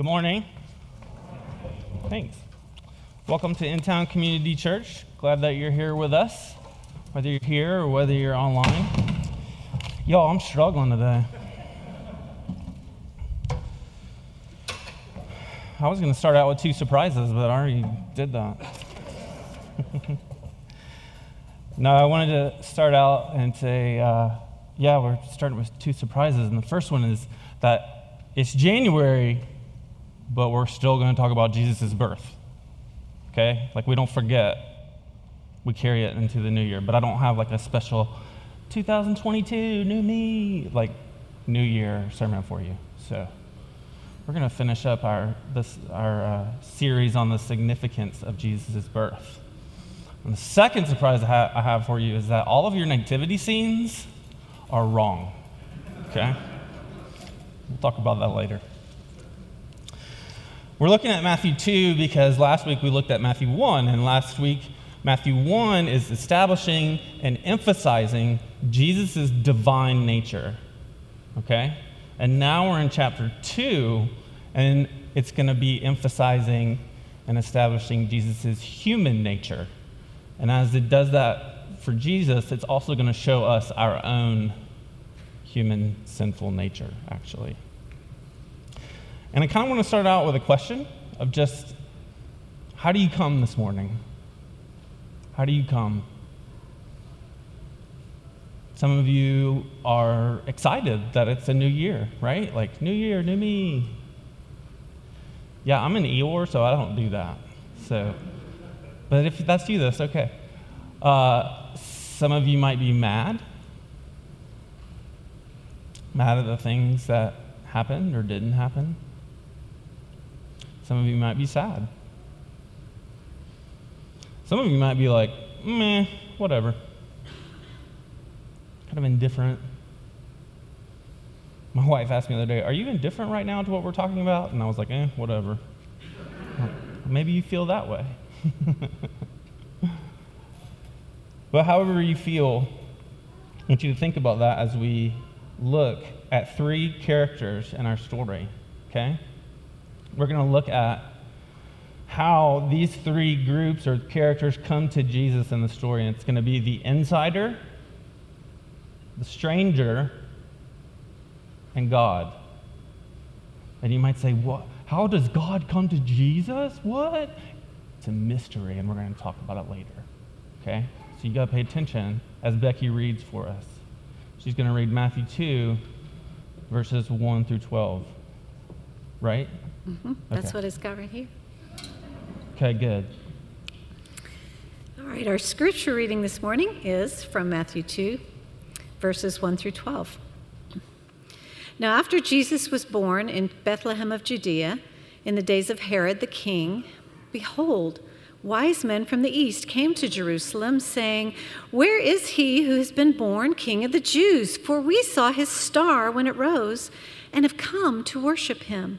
Good morning. Thanks. Welcome to In Town Community Church. Glad that you're here with us, whether you're here or whether you're online. Yo, I'm struggling today. I was going to start out with two surprises, but I already did that. no, I wanted to start out and say, uh, yeah, we're starting with two surprises. And the first one is that it's January, but we're still going to talk about Jesus' birth. Okay? Like we don't forget. We carry it into the new year. But I don't have like a special 2022, new me, like new year sermon for you. So we're going to finish up our, this, our uh, series on the significance of Jesus' birth. And the second surprise I, ha- I have for you is that all of your nativity scenes are wrong. Okay? We'll talk about that later. We're looking at Matthew 2 because last week we looked at Matthew 1, and last week Matthew 1 is establishing and emphasizing Jesus' divine nature. Okay? And now we're in chapter 2, and it's going to be emphasizing and establishing Jesus' human nature. And as it does that for Jesus, it's also going to show us our own human sinful nature, actually. And I kind of want to start out with a question of just how do you come this morning? How do you come? Some of you are excited that it's a new year, right? Like, new year, new me. Yeah, I'm an Eeyore, so I don't do that. So, but if that's you, that's okay. Uh, some of you might be mad. Mad at the things that happened or didn't happen. Some of you might be sad. Some of you might be like, meh, whatever. Kind of indifferent. My wife asked me the other day, Are you indifferent right now to what we're talking about? And I was like, Eh, whatever. Maybe you feel that way. but however you feel, I want you to think about that as we look at three characters in our story, okay? We're going to look at how these three groups or characters come to Jesus in the story. And it's going to be the insider, the stranger, and God. And you might say, what? How does God come to Jesus? What? It's a mystery, and we're going to talk about it later. Okay? So you got to pay attention as Becky reads for us. She's going to read Matthew 2, verses 1 through 12. Right? Mm-hmm. That's okay. what it's got right here. Okay, good. All right, our scripture reading this morning is from Matthew 2, verses 1 through 12. Now, after Jesus was born in Bethlehem of Judea, in the days of Herod the king, behold, wise men from the east came to Jerusalem, saying, Where is he who has been born king of the Jews? For we saw his star when it rose and have come to worship him.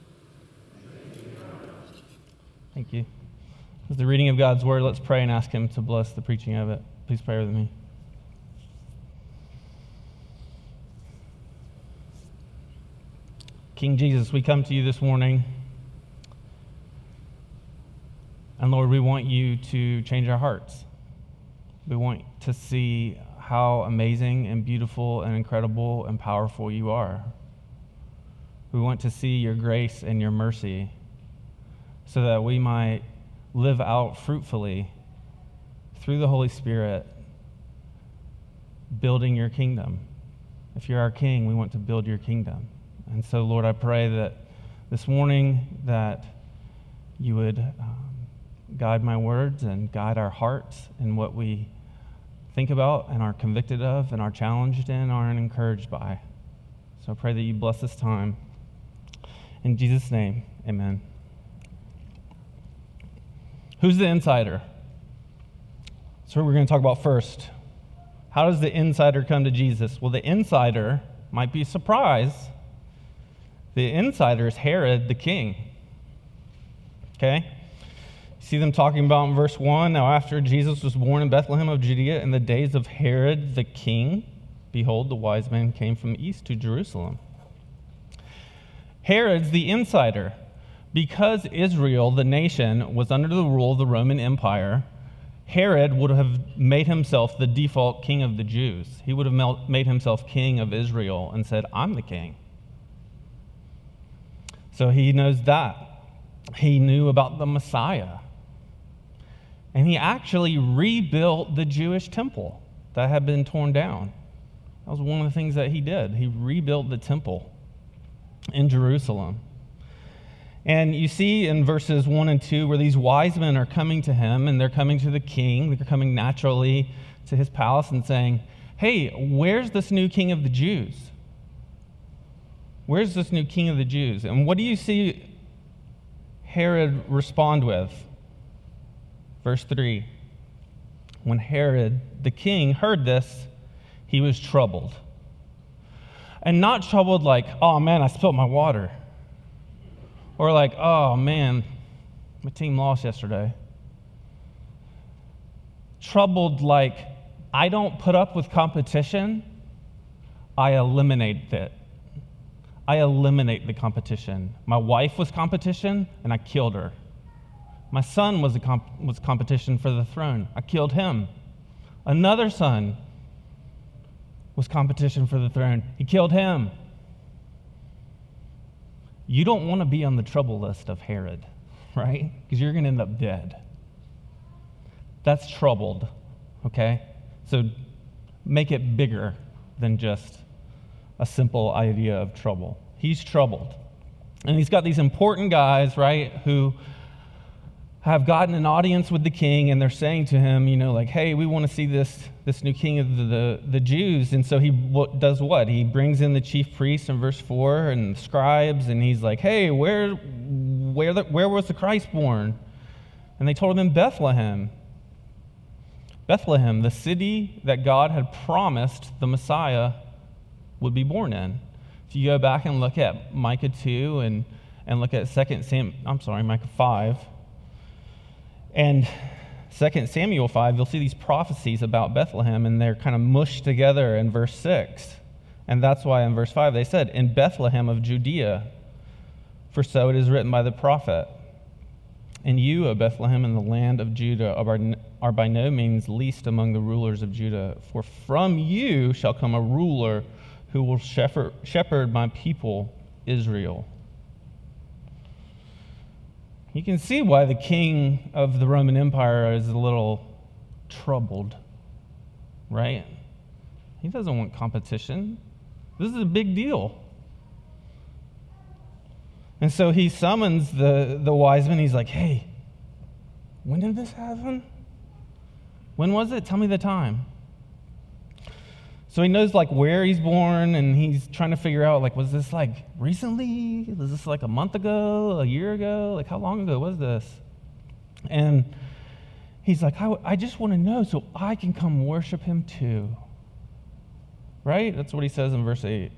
Thank you. As the reading of God's word, let's pray and ask Him to bless the preaching of it. Please pray with me. King Jesus, we come to you this morning. And Lord, we want you to change our hearts. We want to see how amazing and beautiful and incredible and powerful you are. We want to see your grace and your mercy so that we might live out fruitfully through the Holy Spirit, building your kingdom. If you're our king, we want to build your kingdom. And so, Lord, I pray that this morning that you would um, guide my words and guide our hearts in what we think about and are convicted of and are challenged in, and are encouraged by. So I pray that you bless this time. In Jesus' name, amen. Who's the insider? That's what we're going to talk about first. How does the insider come to Jesus? Well, the insider might be a surprise. The insider is Herod the king. Okay? see them talking about in verse 1 now after jesus was born in bethlehem of judea in the days of herod the king behold the wise men came from east to jerusalem herod's the insider because israel the nation was under the rule of the roman empire herod would have made himself the default king of the jews he would have made himself king of israel and said i'm the king so he knows that he knew about the messiah and he actually rebuilt the Jewish temple that had been torn down. That was one of the things that he did. He rebuilt the temple in Jerusalem. And you see in verses 1 and 2 where these wise men are coming to him and they're coming to the king. They're coming naturally to his palace and saying, Hey, where's this new king of the Jews? Where's this new king of the Jews? And what do you see Herod respond with? Verse 3 When Herod the king heard this, he was troubled. And not troubled like, oh man, I spilled my water. Or like, oh man, my team lost yesterday. Troubled like, I don't put up with competition, I eliminate it. I eliminate the competition. My wife was competition, and I killed her. My son was, a comp- was competition for the throne. I killed him. Another son was competition for the throne. He killed him. You don't want to be on the trouble list of Herod, right? Because you're going to end up dead. That's troubled, okay? So make it bigger than just a simple idea of trouble. He's troubled. And he's got these important guys, right, who have gotten an audience with the king and they're saying to him, you know, like, hey, we want to see this, this new king of the, the, the Jews. And so he does what? He brings in the chief priests in verse 4 and the scribes, and he's like, hey, where, where, the, where was the Christ born? And they told him in Bethlehem. Bethlehem, the city that God had promised the Messiah would be born in. If you go back and look at Micah 2 and, and look at 2 Sam, I'm sorry, Micah 5, and 2 Samuel 5, you'll see these prophecies about Bethlehem, and they're kind of mushed together in verse 6. And that's why in verse 5 they said, In Bethlehem of Judea, for so it is written by the prophet. And you, O Bethlehem, in the land of Judah, are, by no means least among the rulers of Judah, for from you shall come a ruler who will shepherd, shepherd my people, Israel. You can see why the king of the Roman Empire is a little troubled, right? He doesn't want competition. This is a big deal. And so he summons the, the wise men. He's like, hey, when did this happen? When was it? Tell me the time. So he knows like where he's born and he's trying to figure out like was this like recently? Was this like a month ago, a year ago? Like how long ago was this? And he's like, I, I just want to know so I can come worship him too. Right? That's what he says in verse 8.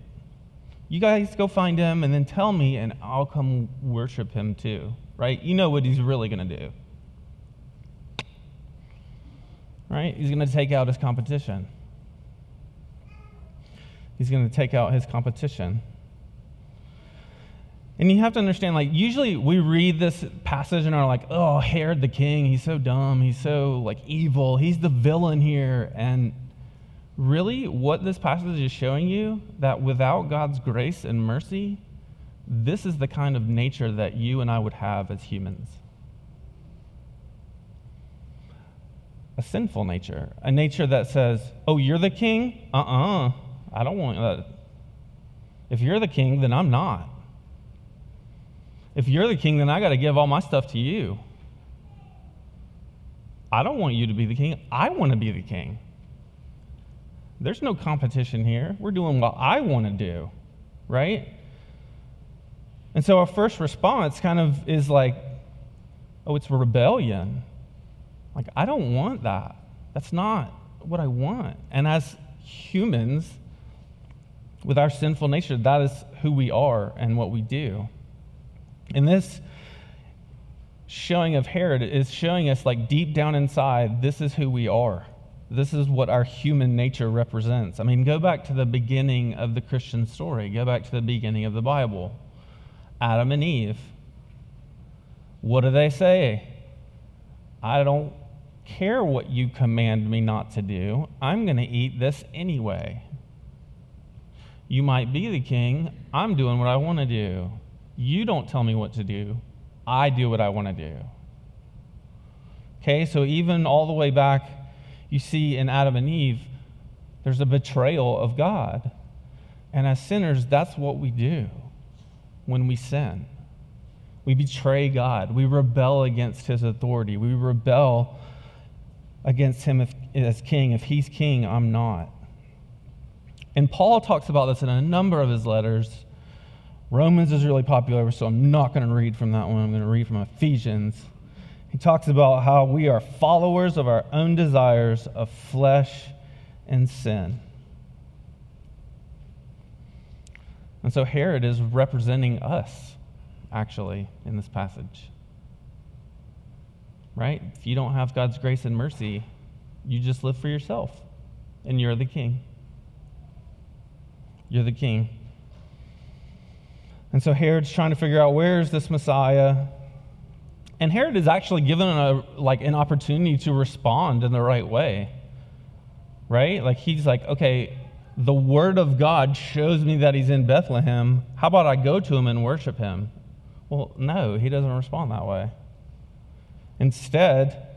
You guys go find him and then tell me, and I'll come worship him too. Right? You know what he's really going to do. Right? He's going to take out his competition. He's going to take out his competition. And you have to understand, like, usually we read this passage and are like, oh, Herod the king, he's so dumb, he's so, like, evil, he's the villain here. And really, what this passage is showing you, that without God's grace and mercy, this is the kind of nature that you and I would have as humans. A sinful nature, a nature that says, oh, you're the king? Uh uh-uh, uh, I don't want that. If you're the king, then I'm not. If you're the king, then I got to give all my stuff to you. I don't want you to be the king. I want to be the king. There's no competition here. We're doing what I want to do, right? And so our first response kind of is like, oh, it's rebellion. Like, I don't want that. That's not what I want. And as humans, with our sinful nature, that is who we are and what we do. And this showing of Herod is showing us, like deep down inside, this is who we are. This is what our human nature represents. I mean, go back to the beginning of the Christian story, go back to the beginning of the Bible. Adam and Eve. What do they say? I don't care what you command me not to do. I'm going to eat this anyway. You might be the king. I'm doing what I want to do. You don't tell me what to do, I do what I want to do. Okay, so even all the way back, you see in Adam and Eve, there's a betrayal of God. And as sinners, that's what we do when we sin. We betray God. We rebel against his authority. We rebel against him if, as king. If he's king, I'm not. And Paul talks about this in a number of his letters. Romans is really popular, so I'm not going to read from that one. I'm going to read from Ephesians. He talks about how we are followers of our own desires of flesh and sin. And so Herod is representing us, actually, in this passage. Right? If you don't have God's grace and mercy, you just live for yourself, and you're the king. You're the king. And so Herod's trying to figure out where is this Messiah? And Herod is actually given a, like an opportunity to respond in the right way. Right? Like he's like, okay, the word of God shows me that he's in Bethlehem. How about I go to him and worship him? Well, no, he doesn't respond that way. Instead,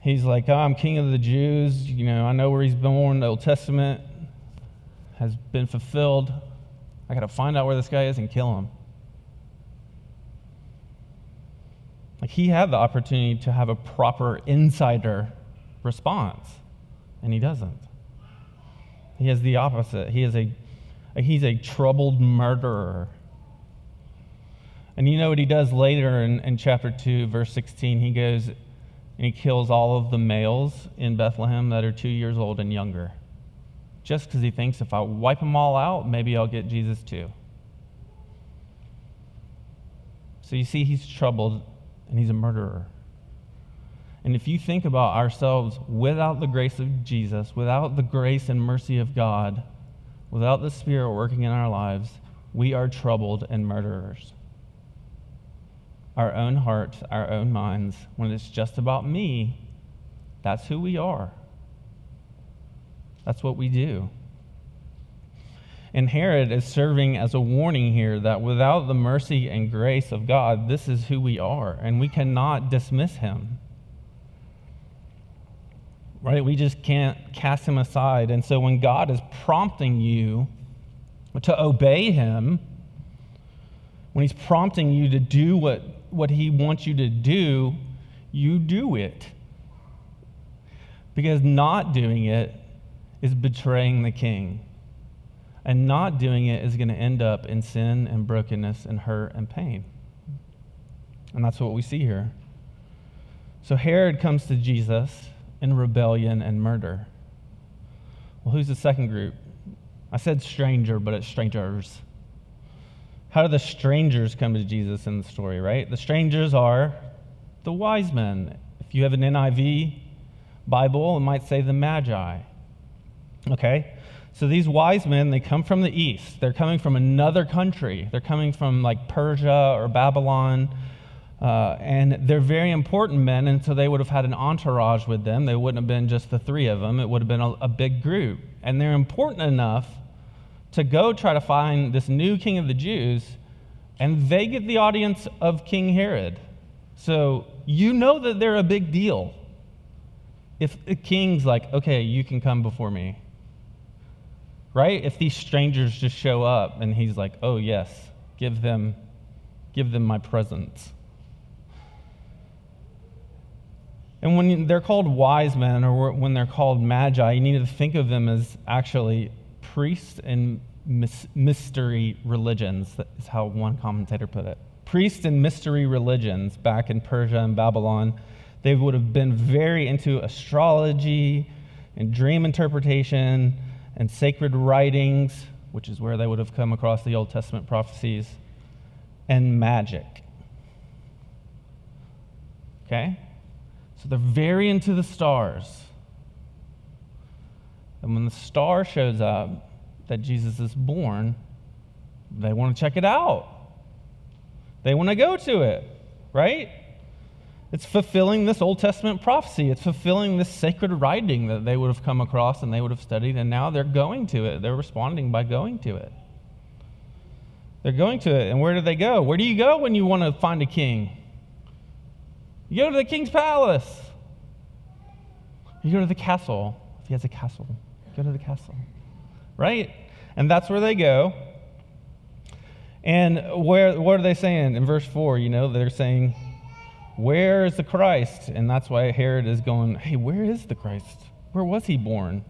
he's like, oh, I'm king of the Jews. You know, I know where he's born. The Old Testament has been fulfilled. I got to find out where this guy is and kill him. Like he had the opportunity to have a proper insider response, and he doesn't. He has the opposite. He is a he's a troubled murderer. And you know what he does later in, in chapter 2, verse 16? He goes and he kills all of the males in Bethlehem that are two years old and younger just because he thinks if I wipe them all out, maybe I'll get Jesus too. So you see, he's troubled and he's a murderer. And if you think about ourselves without the grace of Jesus, without the grace and mercy of God, without the Spirit working in our lives, we are troubled and murderers. Our own hearts, our own minds, when it's just about me, that's who we are. That's what we do. And Herod is serving as a warning here that without the mercy and grace of God, this is who we are, and we cannot dismiss him. Right? We just can't cast him aside. And so when God is prompting you to obey him, when he's prompting you to do what, what he wants you to do, you do it. Because not doing it is betraying the king. And not doing it is going to end up in sin and brokenness and hurt and pain. And that's what we see here. So Herod comes to Jesus in rebellion and murder. Well, who's the second group? I said stranger, but it's strangers. How do the strangers come to Jesus in the story, right? The strangers are the wise men. If you have an NIV Bible, it might say the Magi. Okay? So these wise men, they come from the east. They're coming from another country. They're coming from like Persia or Babylon. Uh, and they're very important men, and so they would have had an entourage with them. They wouldn't have been just the three of them, it would have been a, a big group. And they're important enough to go try to find this new king of the Jews, and they get the audience of King Herod. So you know that they're a big deal. If the king's like, okay, you can come before me, right? If these strangers just show up and he's like, oh, yes, give them, give them my presents. And when they're called wise men or when they're called magi, you need to think of them as actually priests and mystery religions. That is how one commentator put it. Priests and mystery religions back in Persia and Babylon, they would have been very into astrology and dream interpretation and sacred writings, which is where they would have come across the Old Testament prophecies, and magic. Okay? So they're very into the stars. And when the star shows up that Jesus is born, they want to check it out. They want to go to it, right? It's fulfilling this Old Testament prophecy. It's fulfilling this sacred writing that they would have come across and they would have studied, and now they're going to it. They're responding by going to it. They're going to it. And where do they go? Where do you go when you want to find a king? You go to the king's palace. You go to the castle. If he has a castle, go to the castle. Right? And that's where they go. And where what are they saying in verse 4? You know, they're saying, Where is the Christ? And that's why Herod is going, Hey, where is the Christ? Where was he born?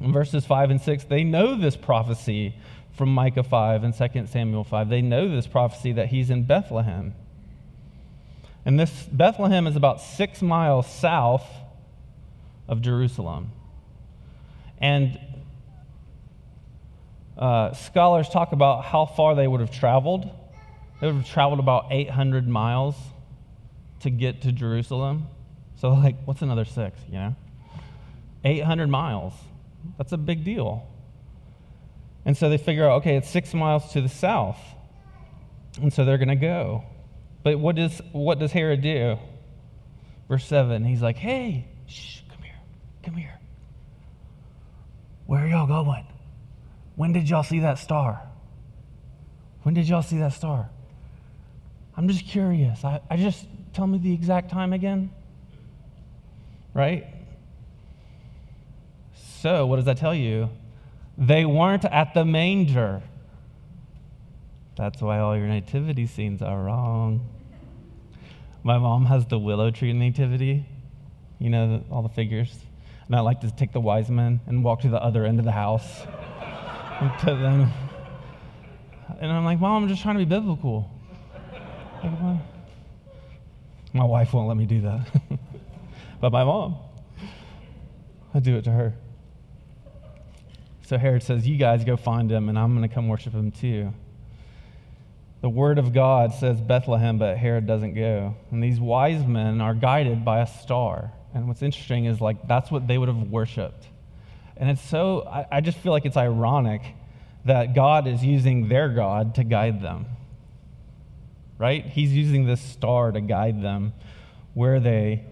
In verses 5 and 6, they know this prophecy from Micah 5 and 2 Samuel 5. They know this prophecy that he's in Bethlehem. And this Bethlehem is about six miles south of Jerusalem. And uh, scholars talk about how far they would have traveled. They would have traveled about 800 miles to get to Jerusalem. So, like, what's another six, you know? 800 miles. That's a big deal. And so they figure out, okay, it's six miles to the south. And so they're going to go. But what does, what does Herod do? Verse 7, he's like, hey, shh, come here, come here. Where are y'all going? When did y'all see that star? When did y'all see that star? I'm just curious. I, I just, tell me the exact time again. Right? So, what does that tell you? They weren't at the manger. That's why all your nativity scenes are wrong. My mom has the willow tree nativity, you know, all the figures. And I like to take the wise men and walk to the other end of the house and put them. And I'm like, Mom, I'm just trying to be biblical. My wife won't let me do that. but my mom, I do it to her. So Herod says, You guys go find him, and I'm going to come worship him too. The word of God says Bethlehem, but Herod doesn't go. And these wise men are guided by a star. And what's interesting is like that's what they would have worshiped. And it's so, I, I just feel like it's ironic that God is using their God to guide them. Right? He's using this star to guide them where they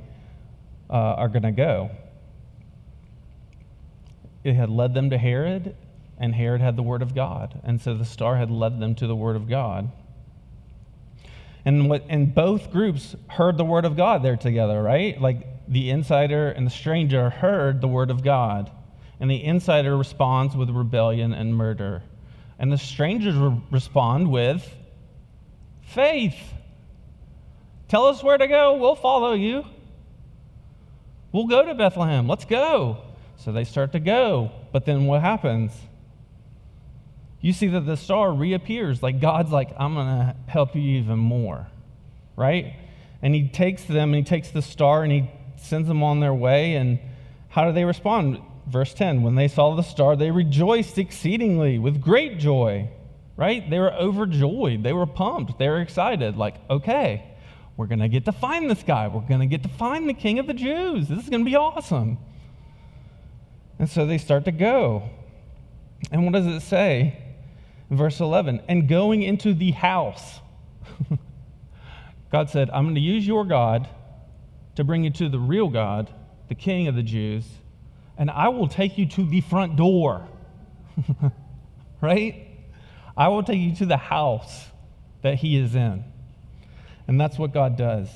uh, are going to go. It had led them to Herod, and Herod had the Word of God. And so the star had led them to the Word of God. And, what, and both groups heard the Word of God there together, right? Like the insider and the stranger heard the Word of God. And the insider responds with rebellion and murder. And the strangers re- respond with faith. Tell us where to go, we'll follow you. We'll go to Bethlehem, let's go. So they start to go. But then what happens? you see that the star reappears. Like God's like, I'm going to help you even more, right? And he takes them and he takes the star and he sends them on their way. And how do they respond? verse 10 when they saw the star, they rejoiced exceedingly with great joy, right? They were overjoyed. They were pumped. They were excited. Like, okay, we're going to get to find this guy. We're going to get to find the king of the Jews. This is going to be awesome. And so they start to go. And what does it say? Verse 11, and going into the house. God said, I'm going to use your God to bring you to the real God, the King of the Jews, and I will take you to the front door. right? I will take you to the house that he is in. And that's what God does.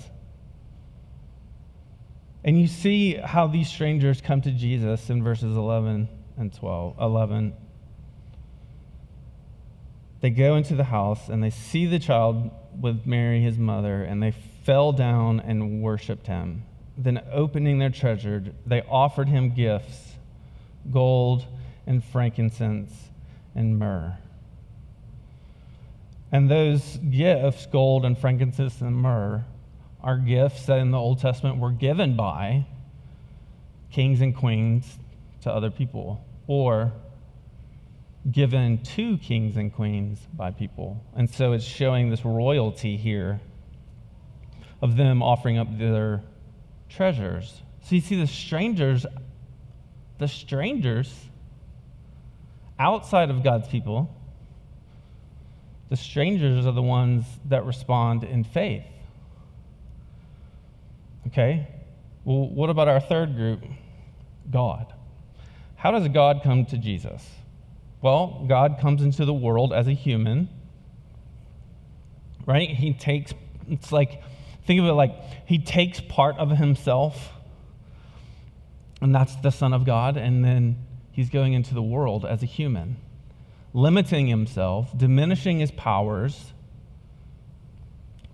And you see how these strangers come to Jesus in verses 11 and 12. 11. They go into the house and they see the child with Mary, his mother, and they fell down and worshiped him. Then, opening their treasure, they offered him gifts gold and frankincense and myrrh. And those gifts, gold and frankincense and myrrh, are gifts that in the Old Testament were given by kings and queens to other people, or given to kings and queens by people. And so it's showing this royalty here of them offering up their treasures. So you see the strangers, the strangers outside of God's people, the strangers are the ones that respond in faith. Okay? Well, what about our third group? God. How does God come to Jesus? Well, God comes into the world as a human, right? He takes, it's like, think of it like he takes part of himself, and that's the Son of God, and then he's going into the world as a human, limiting himself, diminishing his powers,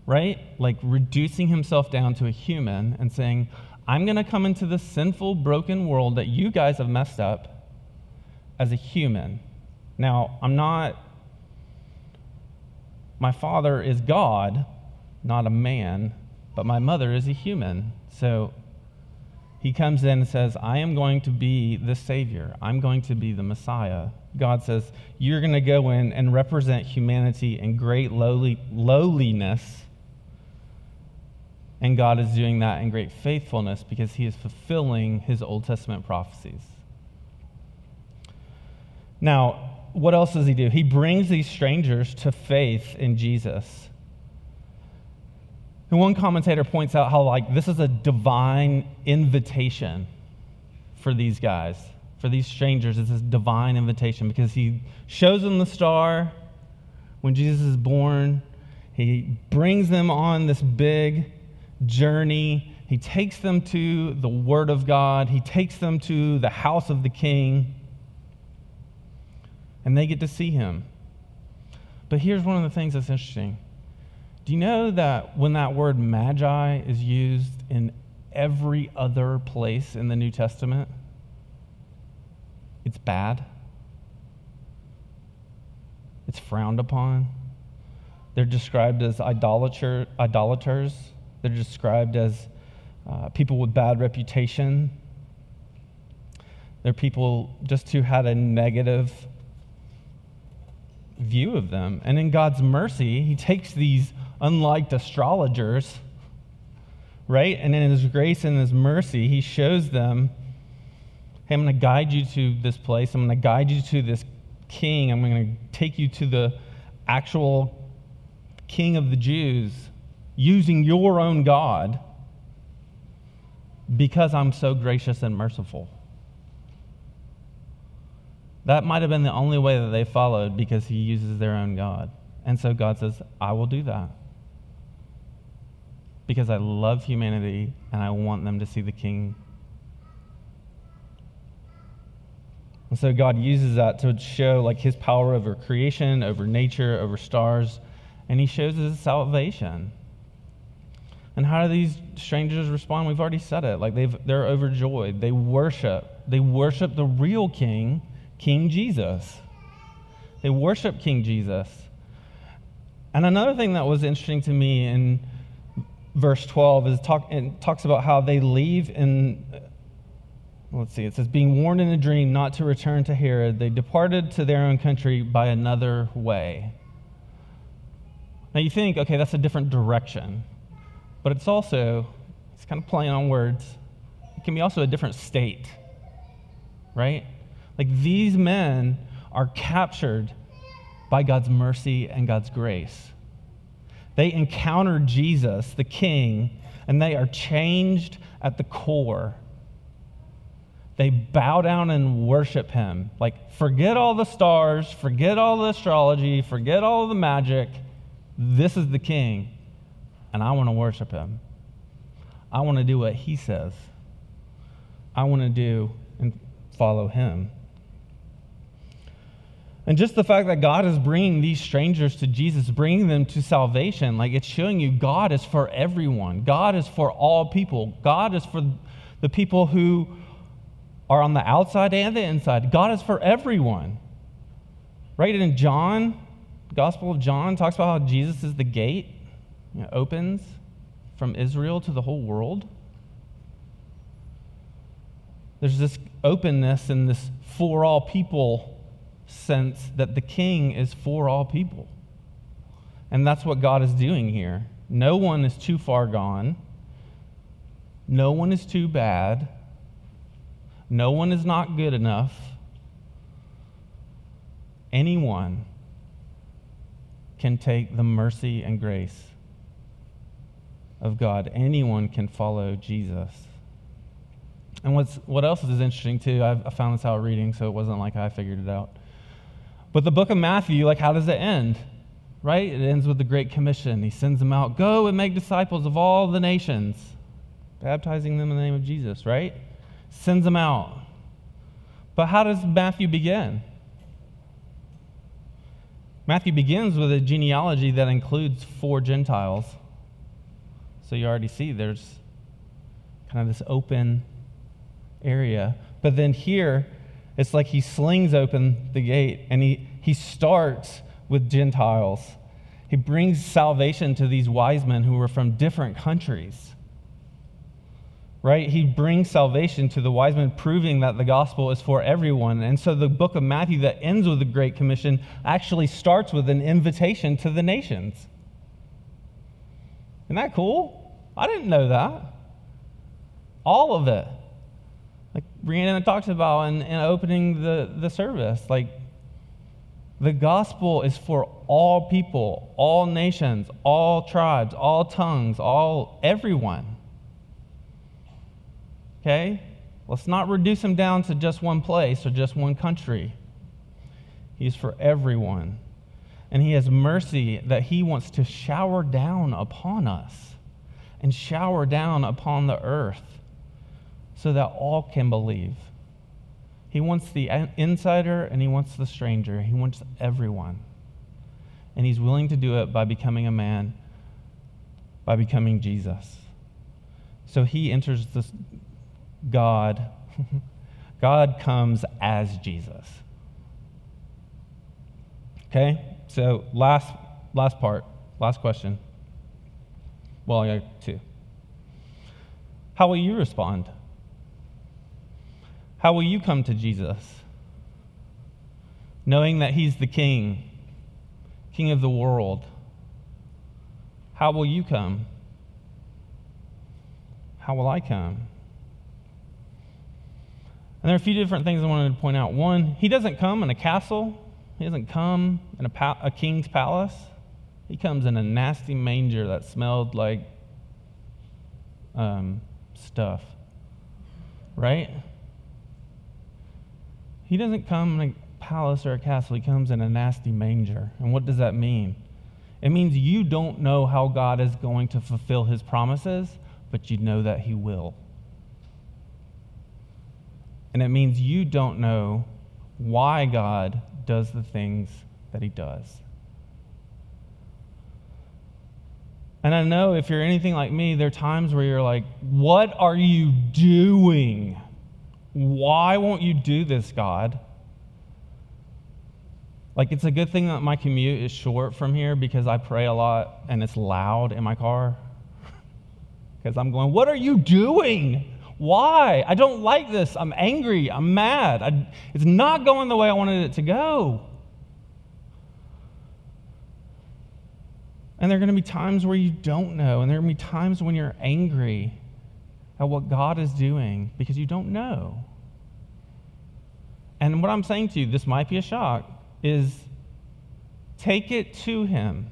right? Like reducing himself down to a human and saying, I'm going to come into this sinful, broken world that you guys have messed up as a human. Now, I'm not, my father is God, not a man, but my mother is a human. So he comes in and says, I am going to be the Savior. I'm going to be the Messiah. God says, You're going to go in and represent humanity in great lowly, lowliness and God is doing that in great faithfulness because he is fulfilling his Old Testament prophecies. Now, what else does he do? He brings these strangers to faith in Jesus. And one commentator points out how, like, this is a divine invitation for these guys, for these strangers. It's a divine invitation because he shows them the star when Jesus is born. He brings them on this big journey. He takes them to the Word of God, he takes them to the house of the king, and they get to see him. But here's one of the things that's interesting. Do you know that when that word magi is used in every other place in the New Testament, it's bad? It's frowned upon. They're described as idolater, idolaters. They're described as uh, people with bad reputation. They're people just who had a negative view of them. And in God's mercy, He takes these unliked astrologers, right? And in His grace and His mercy, He shows them hey, I'm going to guide you to this place. I'm going to guide you to this king. I'm going to take you to the actual king of the Jews using your own God because I'm so gracious and merciful. That might have been the only way that they followed because he uses their own God. And so God says, I will do that. Because I love humanity and I want them to see the king. And so God uses that to show like his power over creation, over nature, over stars, and he shows his salvation. And how do these strangers respond? We've already said it. Like they've, they're overjoyed. They worship. They worship the real king, King Jesus. They worship King Jesus. And another thing that was interesting to me in verse 12 is talk, it talks about how they leave in let's see, it says, being warned in a dream not to return to Herod, they departed to their own country by another way. Now you think, okay, that's a different direction. But it's also, it's kind of playing on words. It can be also a different state, right? Like these men are captured by God's mercy and God's grace. They encounter Jesus, the King, and they are changed at the core. They bow down and worship him. Like, forget all the stars, forget all the astrology, forget all the magic. This is the king, and I want to worship him. I want to do what he says. I want to do and follow him. And just the fact that God is bringing these strangers to Jesus, bringing them to salvation, like it's showing you God is for everyone. God is for all people. God is for the people who are on the outside and the inside. God is for everyone. Right? in John, Gospel of John talks about how Jesus is the gate, you know, opens from Israel to the whole world. There's this openness and this for all people sense that the king is for all people. And that's what God is doing here. No one is too far gone, no one is too bad, no one is not good enough. Anyone can take the mercy and grace of God. Anyone can follow Jesus. And what's, what else is interesting, too, I've, I found this out reading, so it wasn't like I figured it out. But the book of Matthew, like, how does it end? Right? It ends with the Great Commission. He sends them out go and make disciples of all the nations, baptizing them in the name of Jesus, right? Sends them out. But how does Matthew begin? Matthew begins with a genealogy that includes four Gentiles. So you already see there's kind of this open area. But then here, it's like he slings open the gate and he, he starts with Gentiles. He brings salvation to these wise men who were from different countries right? He brings salvation to the wise men, proving that the gospel is for everyone. And so the book of Matthew that ends with the Great Commission actually starts with an invitation to the nations. Isn't that cool? I didn't know that. All of it. Brianna talks about in, in opening the, the service. Like the gospel is for all people, all nations, all tribes, all tongues, all everyone. Okay? Let's not reduce him down to just one place or just one country. He's for everyone. And he has mercy that he wants to shower down upon us and shower down upon the earth so that all can believe. He wants the insider and he wants the stranger. He wants everyone. And he's willing to do it by becoming a man, by becoming Jesus. So he enters this, God, God comes as Jesus. Okay? So last last part, last question. Well, I got two. How will you respond? How will you come to Jesus? Knowing that he's the king, king of the world. How will you come? How will I come? And there are a few different things I wanted to point out. One, he doesn't come in a castle, he doesn't come in a, pa- a king's palace. He comes in a nasty manger that smelled like um, stuff, right? He doesn't come in a palace or a castle, he comes in a nasty manger. And what does that mean? It means you don't know how God is going to fulfill his promises, but you know that he will. And it means you don't know why God does the things that he does. And I know if you're anything like me, there are times where you're like, What are you doing? Why won't you do this, God? Like, it's a good thing that my commute is short from here because I pray a lot and it's loud in my car. Because I'm going, What are you doing? Why? I don't like this. I'm angry. I'm mad. I, it's not going the way I wanted it to go. And there are going to be times where you don't know, and there are going to be times when you're angry at what God is doing because you don't know. And what I'm saying to you, this might be a shock, is take it to Him.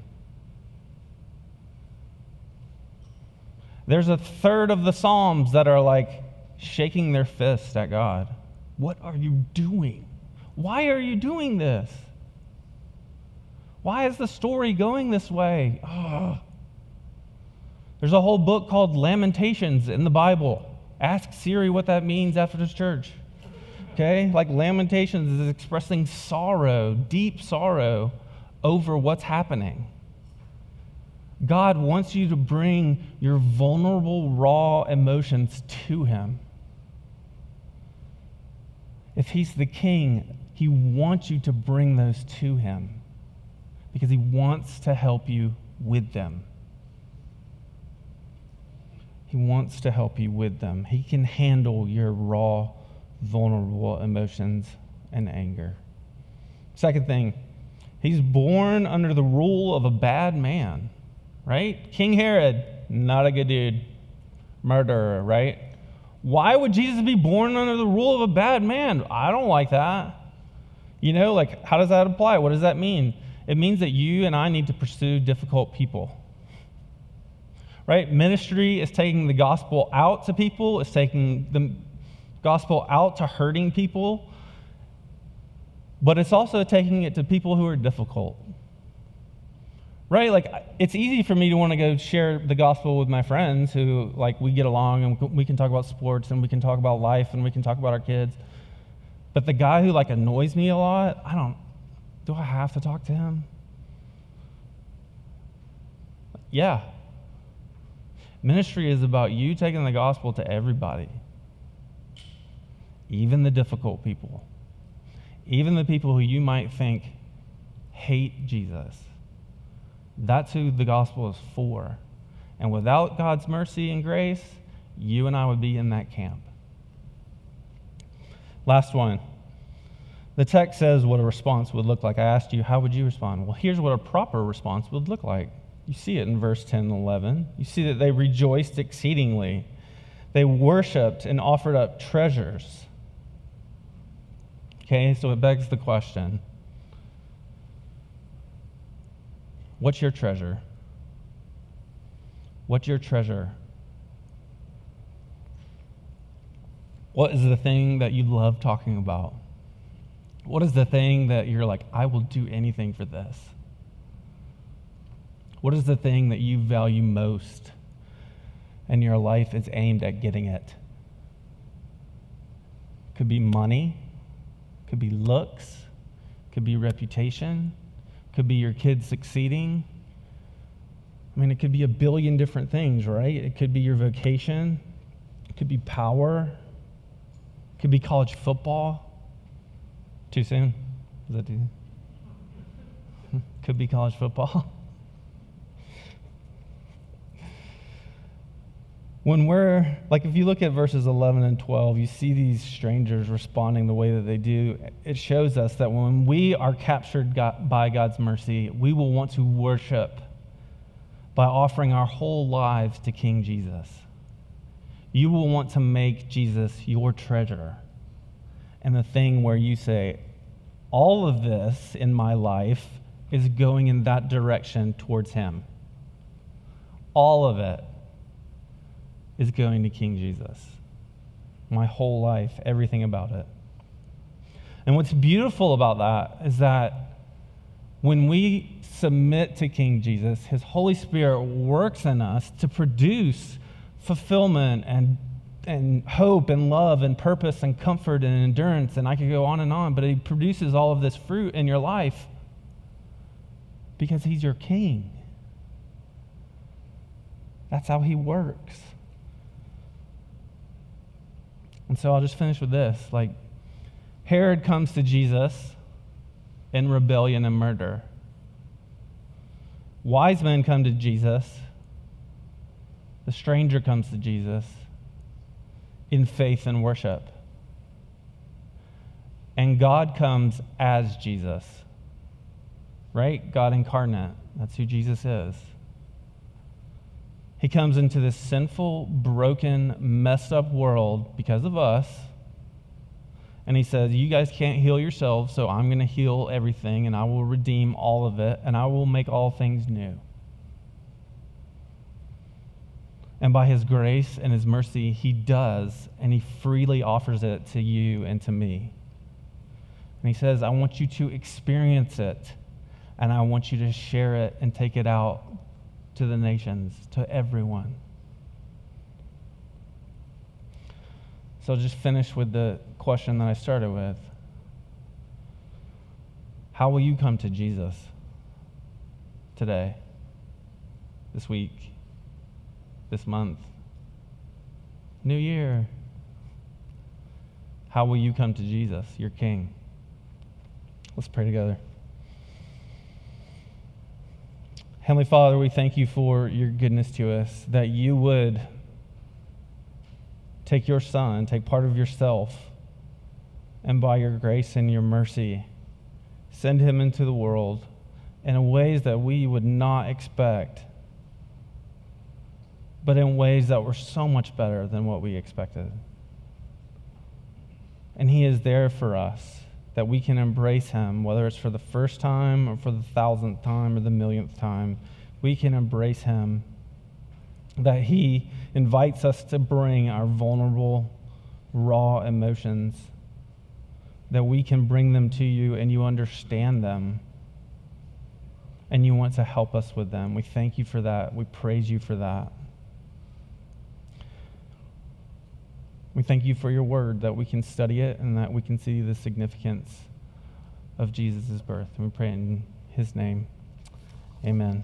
There's a third of the Psalms that are like shaking their fist at God. What are you doing? Why are you doing this? Why is the story going this way? Oh. There's a whole book called Lamentations in the Bible. Ask Siri what that means after this church. Okay? Like Lamentations is expressing sorrow, deep sorrow over what's happening. God wants you to bring your vulnerable, raw emotions to Him. If He's the King, He wants you to bring those to Him because He wants to help you with them. Wants to help you with them. He can handle your raw, vulnerable emotions and anger. Second thing, he's born under the rule of a bad man, right? King Herod, not a good dude, murderer, right? Why would Jesus be born under the rule of a bad man? I don't like that. You know, like, how does that apply? What does that mean? It means that you and I need to pursue difficult people. Right? Ministry is taking the gospel out to people, it's taking the gospel out to hurting people, but it's also taking it to people who are difficult. Right? Like, it's easy for me to want to go share the gospel with my friends who, like, we get along and we can talk about sports and we can talk about life and we can talk about our kids. But the guy who, like, annoys me a lot, I don't, do I have to talk to him? Yeah. Ministry is about you taking the gospel to everybody, even the difficult people, even the people who you might think hate Jesus. That's who the gospel is for. And without God's mercy and grace, you and I would be in that camp. Last one. The text says what a response would look like. I asked you, how would you respond? Well, here's what a proper response would look like. You see it in verse 10 and 11. You see that they rejoiced exceedingly. They worshiped and offered up treasures. Okay, so it begs the question What's your treasure? What's your treasure? What is the thing that you love talking about? What is the thing that you're like, I will do anything for this? What is the thing that you value most and your life is aimed at getting it? Could be money, could be looks, could be reputation, could be your kids succeeding. I mean, it could be a billion different things, right? It could be your vocation, it could be power, it could be college football. Too soon? Is that too soon? Could be college football. when we're, like, if you look at verses 11 and 12, you see these strangers responding the way that they do. It shows us that when we are captured by God's mercy, we will want to worship by offering our whole lives to King Jesus. You will want to make Jesus your treasure and the thing where you say, all of this in my life is going in that direction towards Him. All of it is going to King Jesus. My whole life, everything about it. And what's beautiful about that is that when we submit to King Jesus, His Holy Spirit works in us to produce fulfillment and and hope and love and purpose and comfort and endurance, and I could go on and on, but He produces all of this fruit in your life because He's your King. That's how He works. And so I'll just finish with this. Like, Herod comes to Jesus in rebellion and murder. Wise men come to Jesus. The stranger comes to Jesus in faith and worship. And God comes as Jesus, right? God incarnate. That's who Jesus is. He comes into this sinful, broken, messed up world because of us. And he says, You guys can't heal yourselves, so I'm going to heal everything, and I will redeem all of it, and I will make all things new. And by his grace and his mercy, he does, and he freely offers it to you and to me. And he says, I want you to experience it, and I want you to share it and take it out to the nations, to everyone. So I'll just finish with the question that I started with. How will you come to Jesus today, this week, this month, new year? How will you come to Jesus, your King? Let's pray together. Heavenly Father, we thank you for your goodness to us, that you would take your Son, take part of yourself, and by your grace and your mercy, send him into the world in ways that we would not expect, but in ways that were so much better than what we expected. And he is there for us that we can embrace Him, whether it's for the first time or for the thousandth time or the millionth time. We can embrace Him. That He invites us to bring our vulnerable, raw emotions, that we can bring them to you and you understand them and you want to help us with them. We thank you for that. We praise you for that. We thank you for your word that we can study it and that we can see the significance of Jesus' birth. And we pray in his name. Amen.